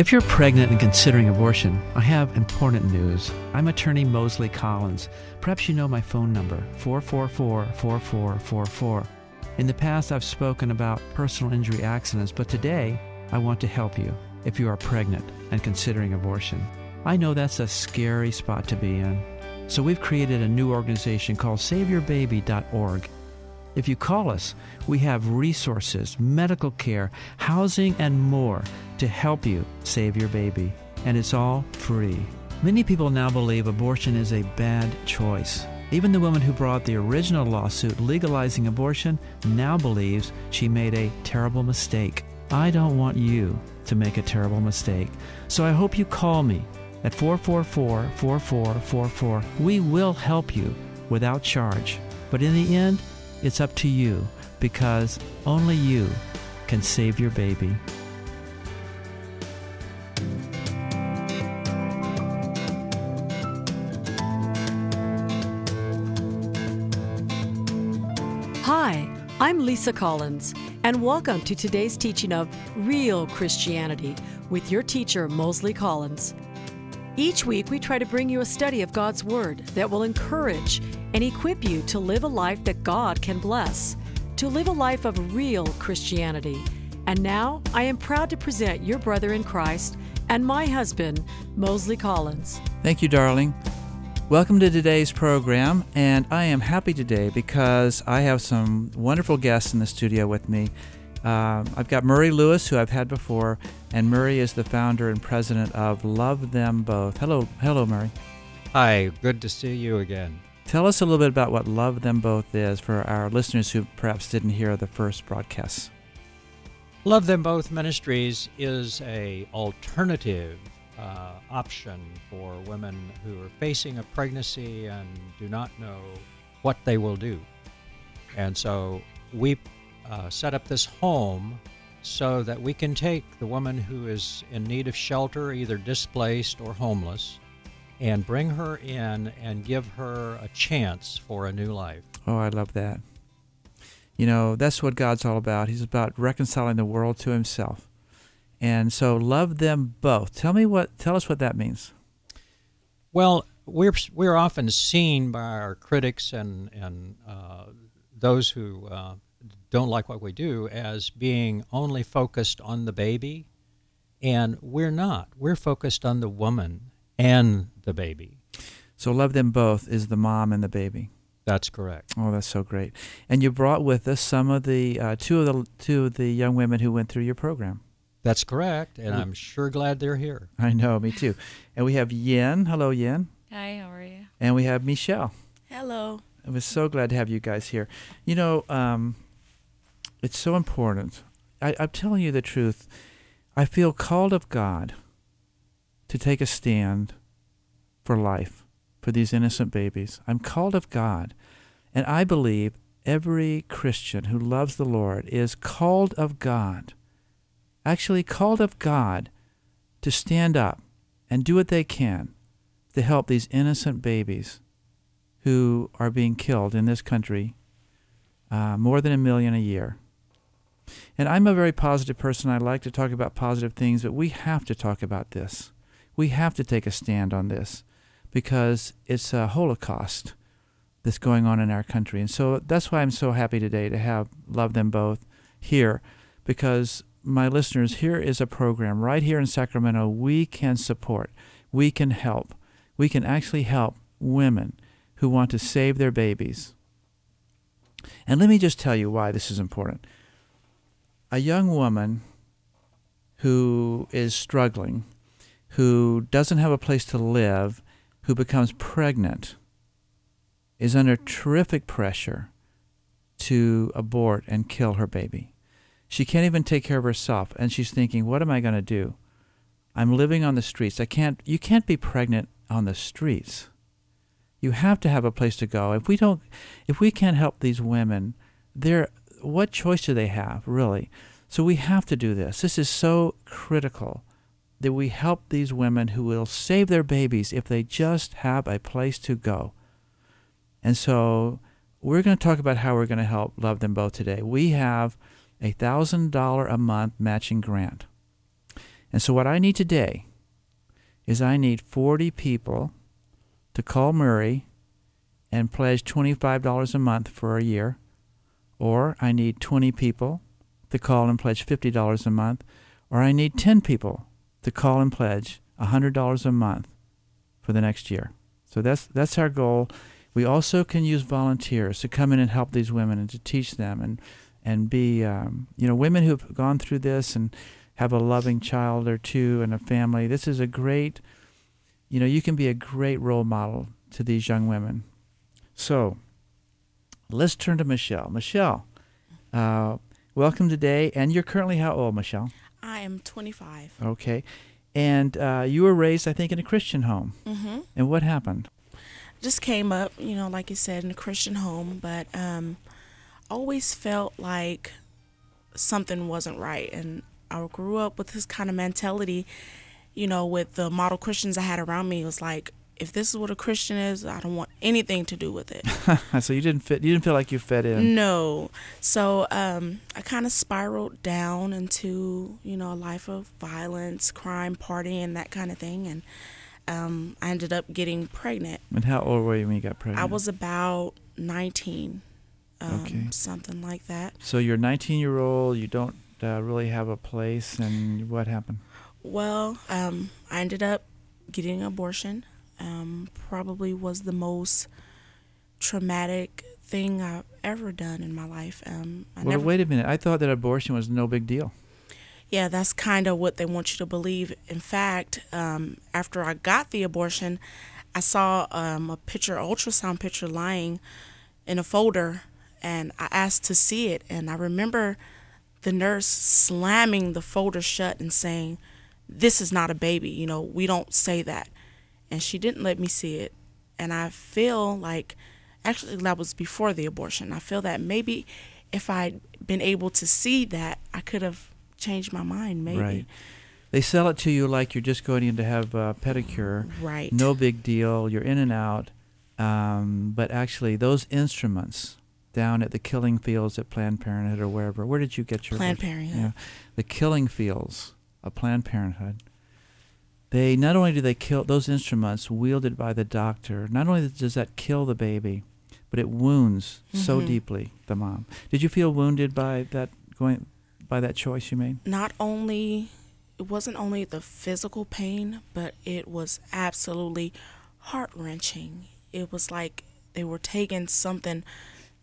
If you're pregnant and considering abortion, I have important news. I'm attorney Mosley Collins. Perhaps you know my phone number, 444 4444. In the past, I've spoken about personal injury accidents, but today I want to help you if you are pregnant and considering abortion. I know that's a scary spot to be in. So we've created a new organization called SaveYourBaby.org. If you call us, we have resources, medical care, housing, and more to help you save your baby. And it's all free. Many people now believe abortion is a bad choice. Even the woman who brought the original lawsuit legalizing abortion now believes she made a terrible mistake. I don't want you to make a terrible mistake. So I hope you call me at 444 4444. We will help you without charge. But in the end, it's up to you because only you can save your baby. Hi, I'm Lisa Collins, and welcome to today's teaching of Real Christianity with your teacher, Mosley Collins. Each week, we try to bring you a study of God's Word that will encourage and equip you to live a life that God can bless, to live a life of real Christianity. And now, I am proud to present your brother in Christ and my husband, Mosley Collins. Thank you, darling. Welcome to today's program, and I am happy today because I have some wonderful guests in the studio with me. Uh, I've got Murray Lewis, who I've had before, and Murray is the founder and president of Love Them Both. Hello, hello, Murray. Hi, good to see you again. Tell us a little bit about what Love Them Both is for our listeners who perhaps didn't hear the first broadcasts. Love Them Both Ministries is a alternative uh, option for women who are facing a pregnancy and do not know what they will do. And so we uh, set up this home so that we can take the woman who is in need of shelter, either displaced or homeless, and bring her in and give her a chance for a new life. Oh, I love that. You know, that's what God's all about. He's about reconciling the world to himself. And so love them both. Tell me what tell us what that means. Well, we're we're often seen by our critics and and uh, those who uh, don't like what we do as being only focused on the baby, and we're not. We're focused on the woman and the baby. So love them both is the mom and the baby. That's correct. Oh, that's so great. And you brought with us some of the uh, two of the two of the young women who went through your program. That's correct, and I'm sure glad they're here. I know, me too. And we have Yen. Hello, Yen. Hi, how are you? And we have Michelle. Hello. I was so glad to have you guys here. You know, um, it's so important. I, I'm telling you the truth. I feel called of God to take a stand for life, for these innocent babies. I'm called of God. And I believe every Christian who loves the Lord is called of God actually called of God to stand up and do what they can to help these innocent babies who are being killed in this country, uh, more than a million a year. And I'm a very positive person. I like to talk about positive things, but we have to talk about this. We have to take a stand on this because it's a Holocaust that's going on in our country. And so that's why I'm so happy today to have Love Them Both here because my listeners, here is a program right here in Sacramento we can support, we can help, we can actually help women who want to save their babies. And let me just tell you why this is important. A young woman who is struggling, who doesn't have a place to live, who becomes pregnant, is under terrific pressure to abort and kill her baby. She can't even take care of herself, and she's thinking, "What am I going to do? I'm living on the streets. I can't. You can't be pregnant on the streets. You have to have a place to go. If we don't, if we can't help these women, they're what choice do they have, really? So we have to do this. This is so critical that we help these women who will save their babies if they just have a place to go. And so we're going to talk about how we're going to help love them both today. We have a $1,000 a month matching grant. And so what I need today is I need 40 people to call Murray and pledge $25 a month for a year, or I need 20 people to call and pledge $50 a month, or I need 10 people to call and pledge $100 a month for the next year. So that's that's our goal. We also can use volunteers to come in and help these women and to teach them and and be um, you know women who've gone through this and have a loving child or two and a family. This is a great you know you can be a great role model to these young women. So let's turn to Michelle. Michelle, uh, welcome today. And you're currently how old, Michelle? I am 25. Okay. And uh, you were raised, I think, in a Christian home. Mm-hmm. And what happened? Just came up, you know, like you said, in a Christian home, but um, always felt like something wasn't right. And I grew up with this kind of mentality, you know, with the model Christians I had around me. It was like, if this is what a Christian is, I don't want anything to do with it. so you didn't fit. You didn't feel like you fit in. No. So um, I kind of spiraled down into you know a life of violence, crime, partying, that kind of thing, and um, I ended up getting pregnant. And how old were you when you got pregnant? I was about nineteen, um, Okay. something like that. So you're 19 year old. You don't uh, really have a place, and what happened? Well, um, I ended up getting an abortion. Um, probably was the most traumatic thing I've ever done in my life. Um, I well, never wait a minute. I thought that abortion was no big deal. Yeah, that's kind of what they want you to believe. In fact, um, after I got the abortion, I saw um, a picture, ultrasound picture, lying in a folder, and I asked to see it. And I remember the nurse slamming the folder shut and saying, "This is not a baby. You know, we don't say that." And she didn't let me see it. And I feel like, actually, that was before the abortion. I feel that maybe if I'd been able to see that, I could have changed my mind. Maybe. Right. They sell it to you like you're just going in to have a pedicure. Right. No big deal. You're in and out. Um, but actually, those instruments down at the killing fields at Planned Parenthood or wherever, where did you get your Planned? Parenthood. Yeah, the killing fields of Planned Parenthood. They not only do they kill those instruments wielded by the doctor. Not only does that kill the baby, but it wounds so Mhm. deeply the mom. Did you feel wounded by that going by that choice you made? Not only, it wasn't only the physical pain, but it was absolutely heart wrenching. It was like they were taking something,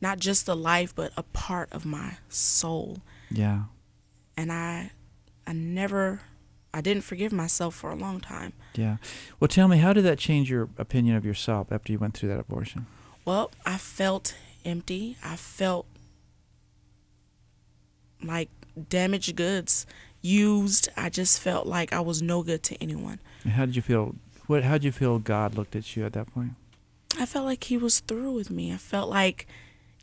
not just a life, but a part of my soul. Yeah. And I, I never, I didn't forgive myself for a long time. Yeah. Well, tell me, how did that change your opinion of yourself after you went through that abortion? Well, I felt empty. I felt like damaged goods, used. I just felt like I was no good to anyone. And how did you feel? What? How did you feel God looked at you at that point? I felt like he was through with me. I felt like,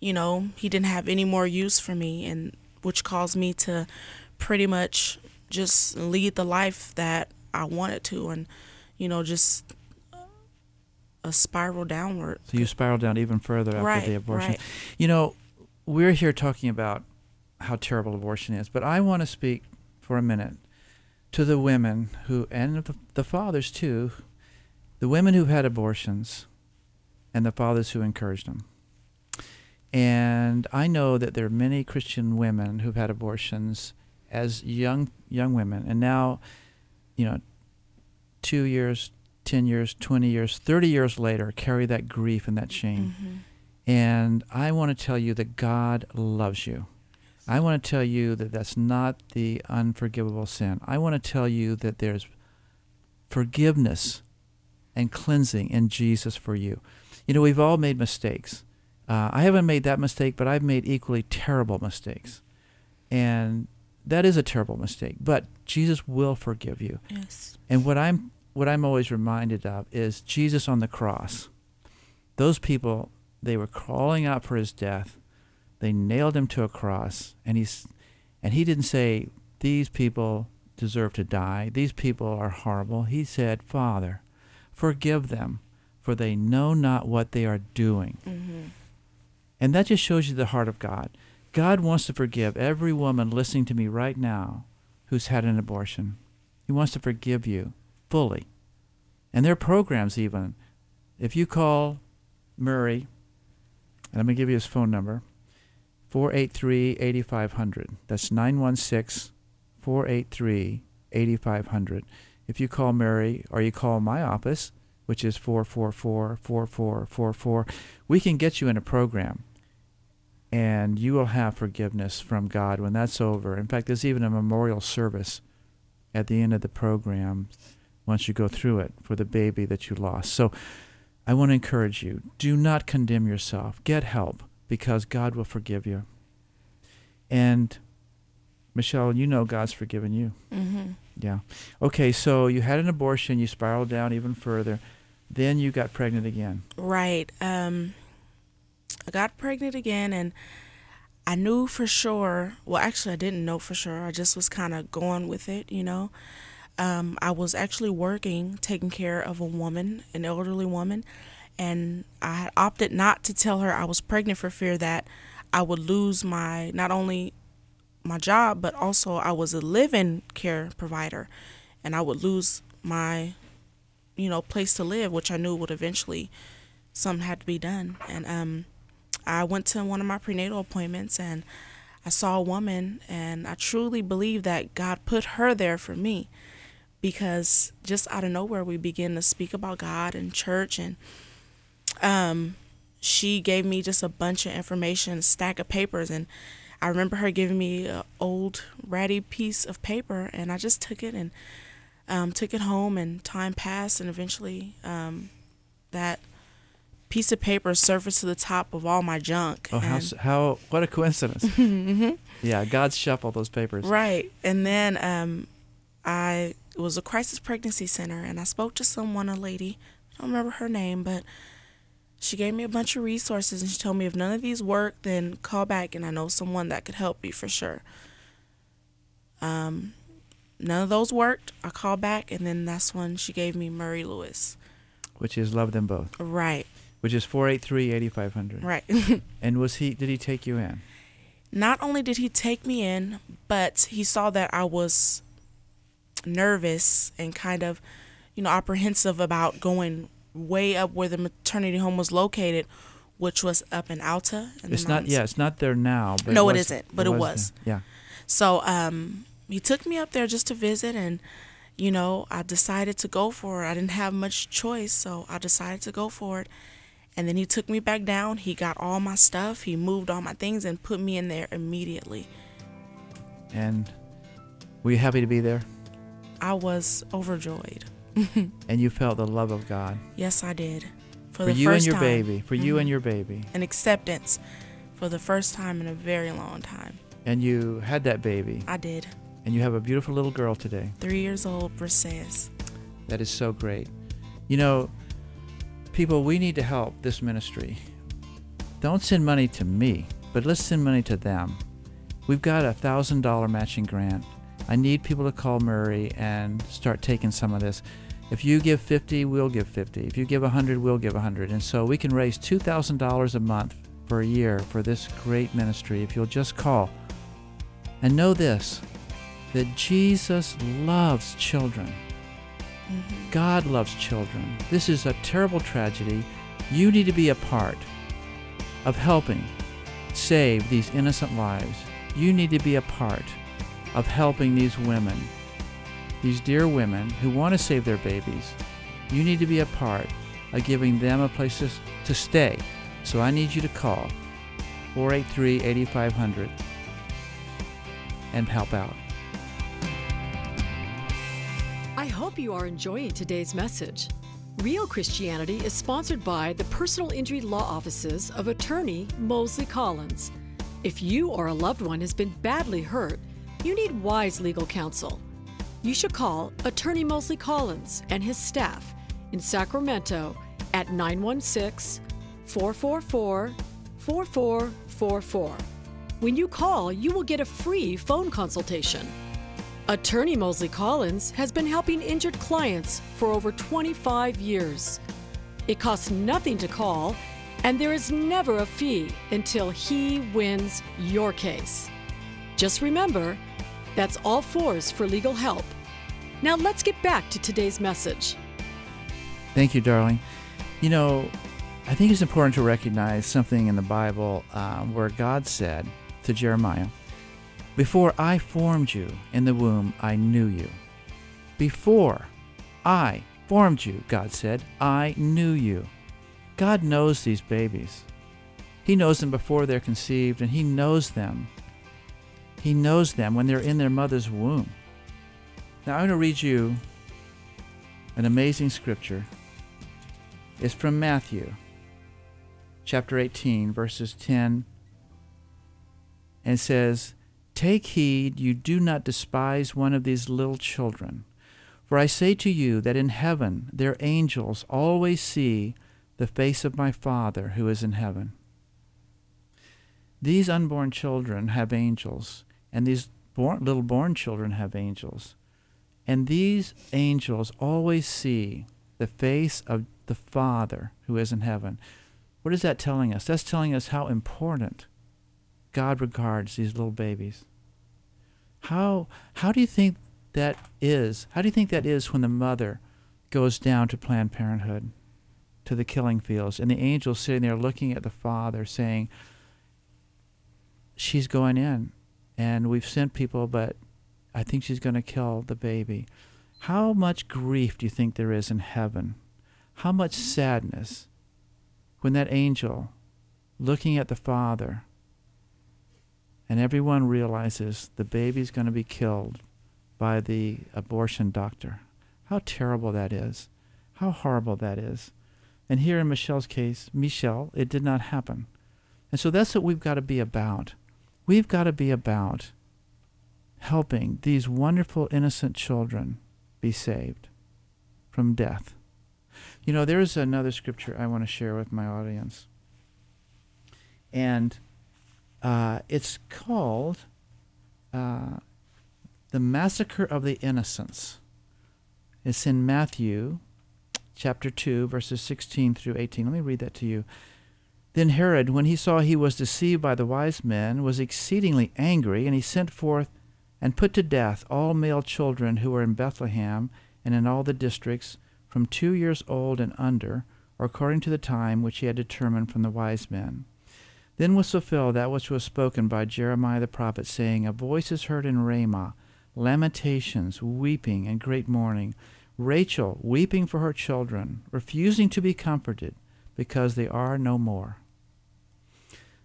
you know, he didn't have any more use for me, and which caused me to pretty much just lead the life that I wanted to, and you know, just uh, a spiral downward. So you spiral down even further after right, the abortion. right. You know, we're here talking about how terrible abortion is, but I want to speak for a minute to the women who, and the, the fathers too, the women who've had abortions, and the fathers who encouraged them. And I know that there are many Christian women who've had abortions as young young women, and now, you know, two years, ten years, twenty years, thirty years later, carry that grief and that shame. Mhm. And I want to tell you that God loves you. I want to tell you that that's not the unforgivable sin. I want to tell you that there's forgiveness and cleansing in Jesus for you. You know, we've all made mistakes. Uh, I haven't made that mistake, but I've made equally terrible mistakes. And that is a terrible mistake, but Jesus will forgive you. Yes. And what I'm what I'm always reminded of is Jesus on the cross. Those people, they were crawling out for his death. They nailed him to a cross, and he's and he didn't say these people deserve to die. These people are horrible. He said, "Father, forgive them, for they know not what they are doing." Mm-hmm. And that just shows you the heart of God. God wants to forgive every woman listening to me right now who's had an abortion. He wants to forgive you fully. And there are programs even. If you call Murray, and I'm going to give you his phone number, 483-8500. That's 916-483-8500. If you call Murray or you call my office, which is 444-4444, we can get you in a program and you will have forgiveness from God when that's over. In fact, there's even a memorial service at the end of the program once you go through it for the baby that you lost. So I want to encourage you do not condemn yourself. Get help because God will forgive you. And Michelle, you know God's forgiven you. Mm-hmm. Yeah. Okay, so you had an abortion, you spiraled down even further. Then you got pregnant again. Right. Um, I got pregnant again, and I knew for sure. Well, actually, I didn't know for sure. I just was kind of going with it, you know. Um, I was actually working, taking care of a woman, an elderly woman, and I had opted not to tell her I was pregnant for fear that I would lose my not only my job, but also I was a live-in care provider, and I would lose my, you know, place to live, which I knew would eventually something had to be done. And um, I went to one of my prenatal appointments and I saw a woman, and I truly believe that God put her there for me because just out of nowhere we began to speak about God and church and um she gave me just a bunch of information, stack of papers and I remember her giving me an old ratty piece of paper and I just took it and um, took it home and time passed and eventually um, that piece of paper surfaced to the top of all my junk. Oh, how, how, what a coincidence. Yeah, God shuffled those papers. Right. And then um, I it was a crisis pregnancy center, and I spoke to someone, a lady. I don't remember her name, but she gave me a bunch of resources, and she told me if none of these work, then call back, and I know someone that could help you for sure. Um, none of those worked. I called back, and then that's when she gave me Murray Lewis. Which is love them both. Right. Which is 483-8500. Right. And was he, did he take you in? not only did he take me in, but he saw that I was nervous and kind of, you know, apprehensive about going way up where the maternity home was located, which was up in Alta. In It's not, yeah, it's not there now. But No, it was- isn't, but it was. there. Yeah. So um, he took me up there just to visit, and you know, I decided to go for it. I didn't have much choice, so I decided to go for it. And then he took me back down. He got all my stuff. He moved all my things and put me in there immediately. And were you happy to be there? I was overjoyed. And you felt the love of God Yes, I did. For, for the you and your time. baby, for you Mhm. and your baby. An acceptance for the first time in a very long time. And you had that baby, I did. and you have a beautiful little girl today. Three years old, Briseis. That is so great. You know, people, we need to help this ministry. Don't send money to me, but let's send money to them. We've got a thousand dollar matching grant. I need people to call Murray and start taking some of this. If you give 50, we'll give 50. If you give 100, we'll give 100. And so we can raise $2,000 a month for a year for this great ministry if you'll just call. And know this that Jesus loves children. Mm-hmm. God loves children. This is a terrible tragedy. You need to be a part of helping save these innocent lives. You need to be a part of helping these women, these dear women who want to save their babies. You need to be a part of giving them a place to, to stay. So I need you to call 483 8500 and help out. Hope you are enjoying today's message. Real Christianity is sponsored by the personal injury law offices of attorney Mosley Collins. If you or a loved one has been badly hurt, you need wise legal counsel. You should call attorney Mosley Collins and his staff in Sacramento at 916 444 4444. When you call, you will get a free phone consultation. Attorney Mosley Collins has been helping injured clients for over 25 years. It costs nothing to call, and there is never a fee until he wins your case. Just remember, that's all fours for legal help. Now let's get back to today's message. Thank you, darling. You know, I think it's important to recognize something in the Bible um, where God said to Jeremiah, Before I formed you in the womb, I knew you. Before I formed you, God said, I knew you. God knows these babies. He knows them before they're conceived, and He knows them. He knows them when they're in their mother's womb. Now, I'm going to read you an amazing scripture. It's from Matthew chapter 18, verses 10, and says, Take heed you do not despise one of these little children. For I say to you that in heaven their angels always see the face of my Father who is in heaven. These unborn children have angels, and these born, little born children have angels. And these angels always see the face of the Father who is in heaven. What is that telling us? That's telling us how important God regards these little babies. How how do you think that is? How do you think that is when the mother goes down to Planned Parenthood, to the killing fields, and the angel's sitting there looking at the father saying, She's going in and we've sent people, but I think she's going to kill the baby. How much grief do you think there is in heaven? How much sadness when that angel, looking at the father, and everyone realizes the baby's going to be killed by the abortion doctor. How terrible that is. How horrible that is. And here in Michelle's case, Michelle, it did not happen. And so that's what we've got to be about. We've got to be about helping these wonderful, innocent children be saved from death. You know, there's another scripture I want to share with my audience. And uh, it's called uh, The Massacre of the Innocents. It's in Matthew chapter 2, verses 16 through 18. Let me read that to you. Then Herod, when he saw he was deceived by the wise men, was exceedingly angry, and he sent forth and put to death all male children who were in Bethlehem and in all the districts from two years old and under, or according to the time which he had determined from the wise men. Then was fulfilled that which was spoken by Jeremiah the prophet, saying, A voice is heard in Ramah, lamentations, weeping, and great mourning. Rachel weeping for her children, refusing to be comforted, because they are no more.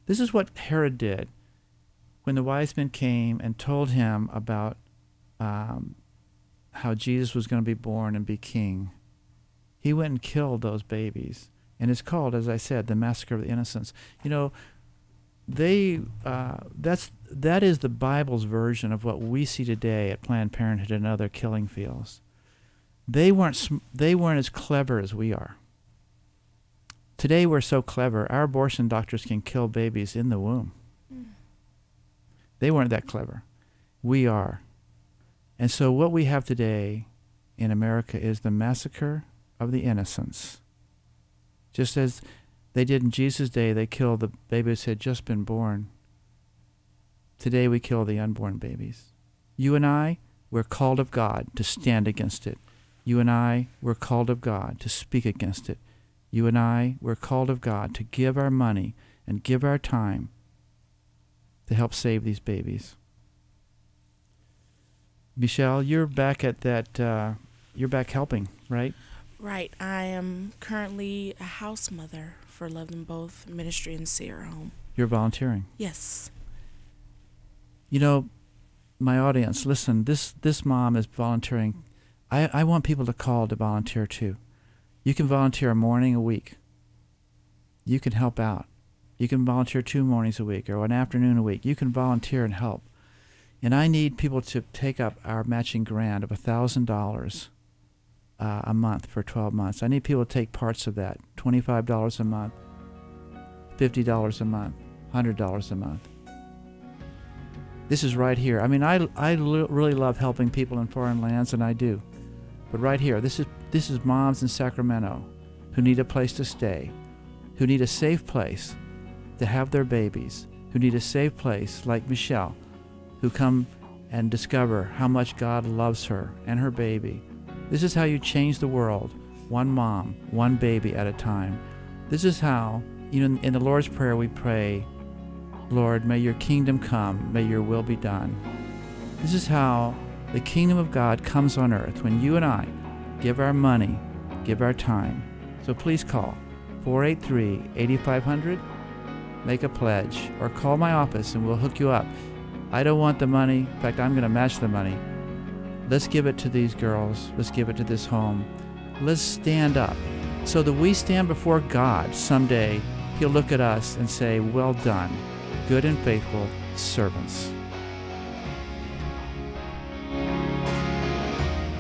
This is what Herod did when the wise men came and told him about um, how Jesus was going to be born and be king. He went and killed those babies. And it's called, as I said, the massacre of the innocents. You know, they uh, that's that is the Bible's version of what we see today at Planned Parenthood and other killing fields. They weren't they weren't as clever as we are. Today we're so clever. Our abortion doctors can kill babies in the womb. They weren't that clever. We are. And so what we have today in America is the massacre of the innocents. Just as they did in Jesus' day, they killed the babies who had just been born. Today we kill the unborn babies. You and I, we're called of God to stand against it. You and I, we're called of God to speak against it. You and I, we're called of God to give our money and give our time to help save these babies. Michelle, you're back at that, uh, you're back helping, right? Right. I am currently a house mother for Love Them Both Ministry in Sierra Home. You're volunteering? Yes. You know, my audience, listen, this, this mom is volunteering. I, I want people to call to volunteer too. You can volunteer a morning a week. You can help out. You can volunteer two mornings a week or an afternoon a week. You can volunteer and help. And I need people to take up our matching grant of a $1,000 uh, a month for 12 months. I need people to take parts of that $25 a month, $50 a month, $100 a month. This is right here. I mean, I, I really love helping people in foreign lands, and I do. But right here, this is, this is moms in Sacramento who need a place to stay, who need a safe place to have their babies, who need a safe place, like Michelle, who come and discover how much God loves her and her baby. This is how you change the world, one mom, one baby at a time. This is how, you know, in the Lord's Prayer we pray, Lord, may your kingdom come, may your will be done. This is how the kingdom of God comes on earth when you and I give our money, give our time. So please call 483 8500, make a pledge, or call my office and we'll hook you up. I don't want the money. In fact, I'm going to match the money. Let's give it to these girls. Let's give it to this home. Let's stand up so that we stand before God someday. He'll look at us and say, Well done, good and faithful servants.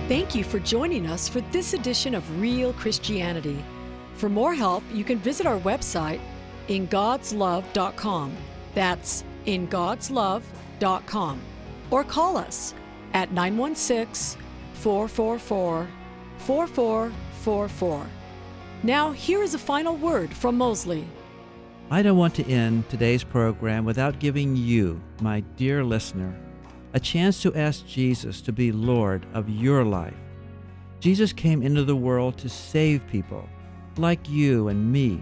Thank you for joining us for this edition of Real Christianity. For more help, you can visit our website, ingodslove.com. That's ingodslove.com. Or call us at 916 444 4444. Now, here is a final word from Mosley. I don't want to end today's program without giving you, my dear listener, a chance to ask Jesus to be Lord of your life. Jesus came into the world to save people like you and me.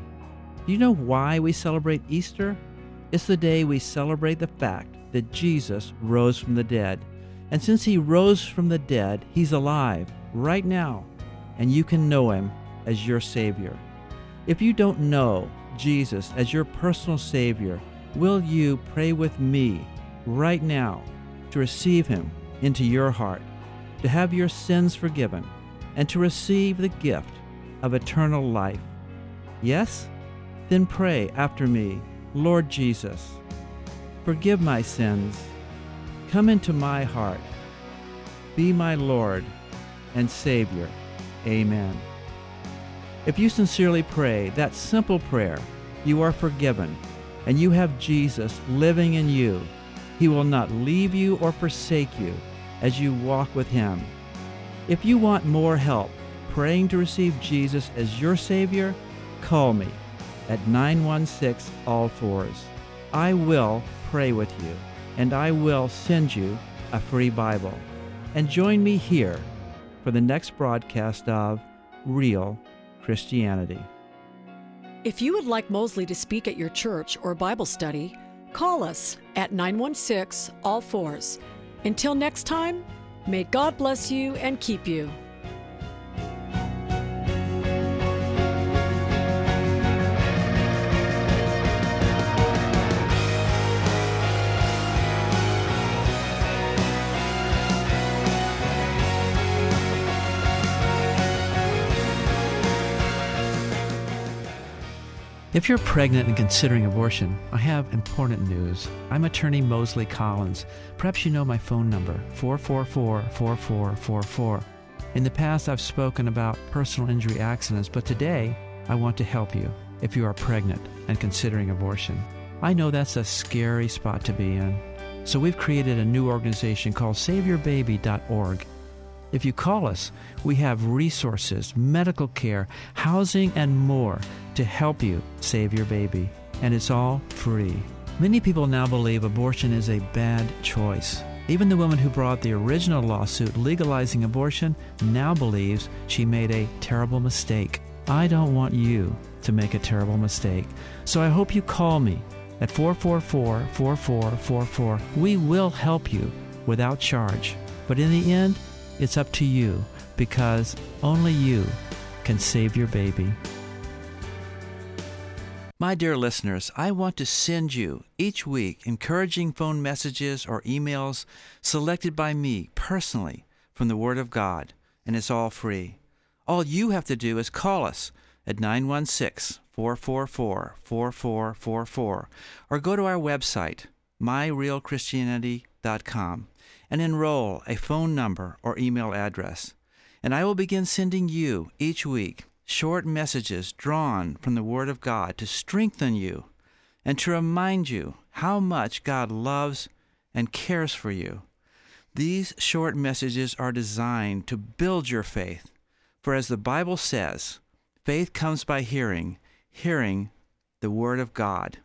Do you know why we celebrate Easter? It's the day we celebrate the fact that Jesus rose from the dead. And since he rose from the dead, he's alive right now, and you can know him as your Savior. If you don't know Jesus as your personal Savior, will you pray with me right now to receive him into your heart, to have your sins forgiven, and to receive the gift of eternal life? Yes? Then pray after me, Lord Jesus, forgive my sins, come into my heart, be my Lord and Savior. Amen. If you sincerely pray that simple prayer, you are forgiven and you have Jesus living in you. He will not leave you or forsake you as you walk with Him. If you want more help praying to receive Jesus as your Savior, call me at 916 All Fours. I will pray with you and I will send you a free Bible. And join me here for the next broadcast of Real Christianity. If you would like Mosley to speak at your church or Bible study, call us at 916 All Fours. Until next time, may God bless you and keep you. If you're pregnant and considering abortion, I have important news. I'm attorney Mosley Collins. Perhaps you know my phone number, 444 4444. In the past, I've spoken about personal injury accidents, but today, I want to help you if you are pregnant and considering abortion. I know that's a scary spot to be in. So we've created a new organization called SaveYourBaby.org. If you call us, we have resources, medical care, housing, and more to help you save your baby. And it's all free. Many people now believe abortion is a bad choice. Even the woman who brought the original lawsuit legalizing abortion now believes she made a terrible mistake. I don't want you to make a terrible mistake. So I hope you call me at 444 4444. We will help you without charge. But in the end, it's up to you because only you can save your baby. My dear listeners, I want to send you each week encouraging phone messages or emails selected by me personally from the Word of God, and it's all free. All you have to do is call us at 916 444 4444 or go to our website, myrealchristianity.com and enroll a phone number or email address. And I will begin sending you each week short messages drawn from the Word of God to strengthen you and to remind you how much God loves and cares for you. These short messages are designed to build your faith. For as the Bible says, faith comes by hearing, hearing the Word of God.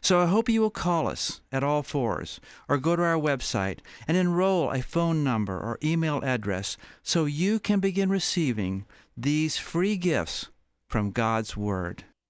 So I hope you will call us at all fours or go to our website and enroll a phone number or email address so you can begin receiving these free gifts from God's Word.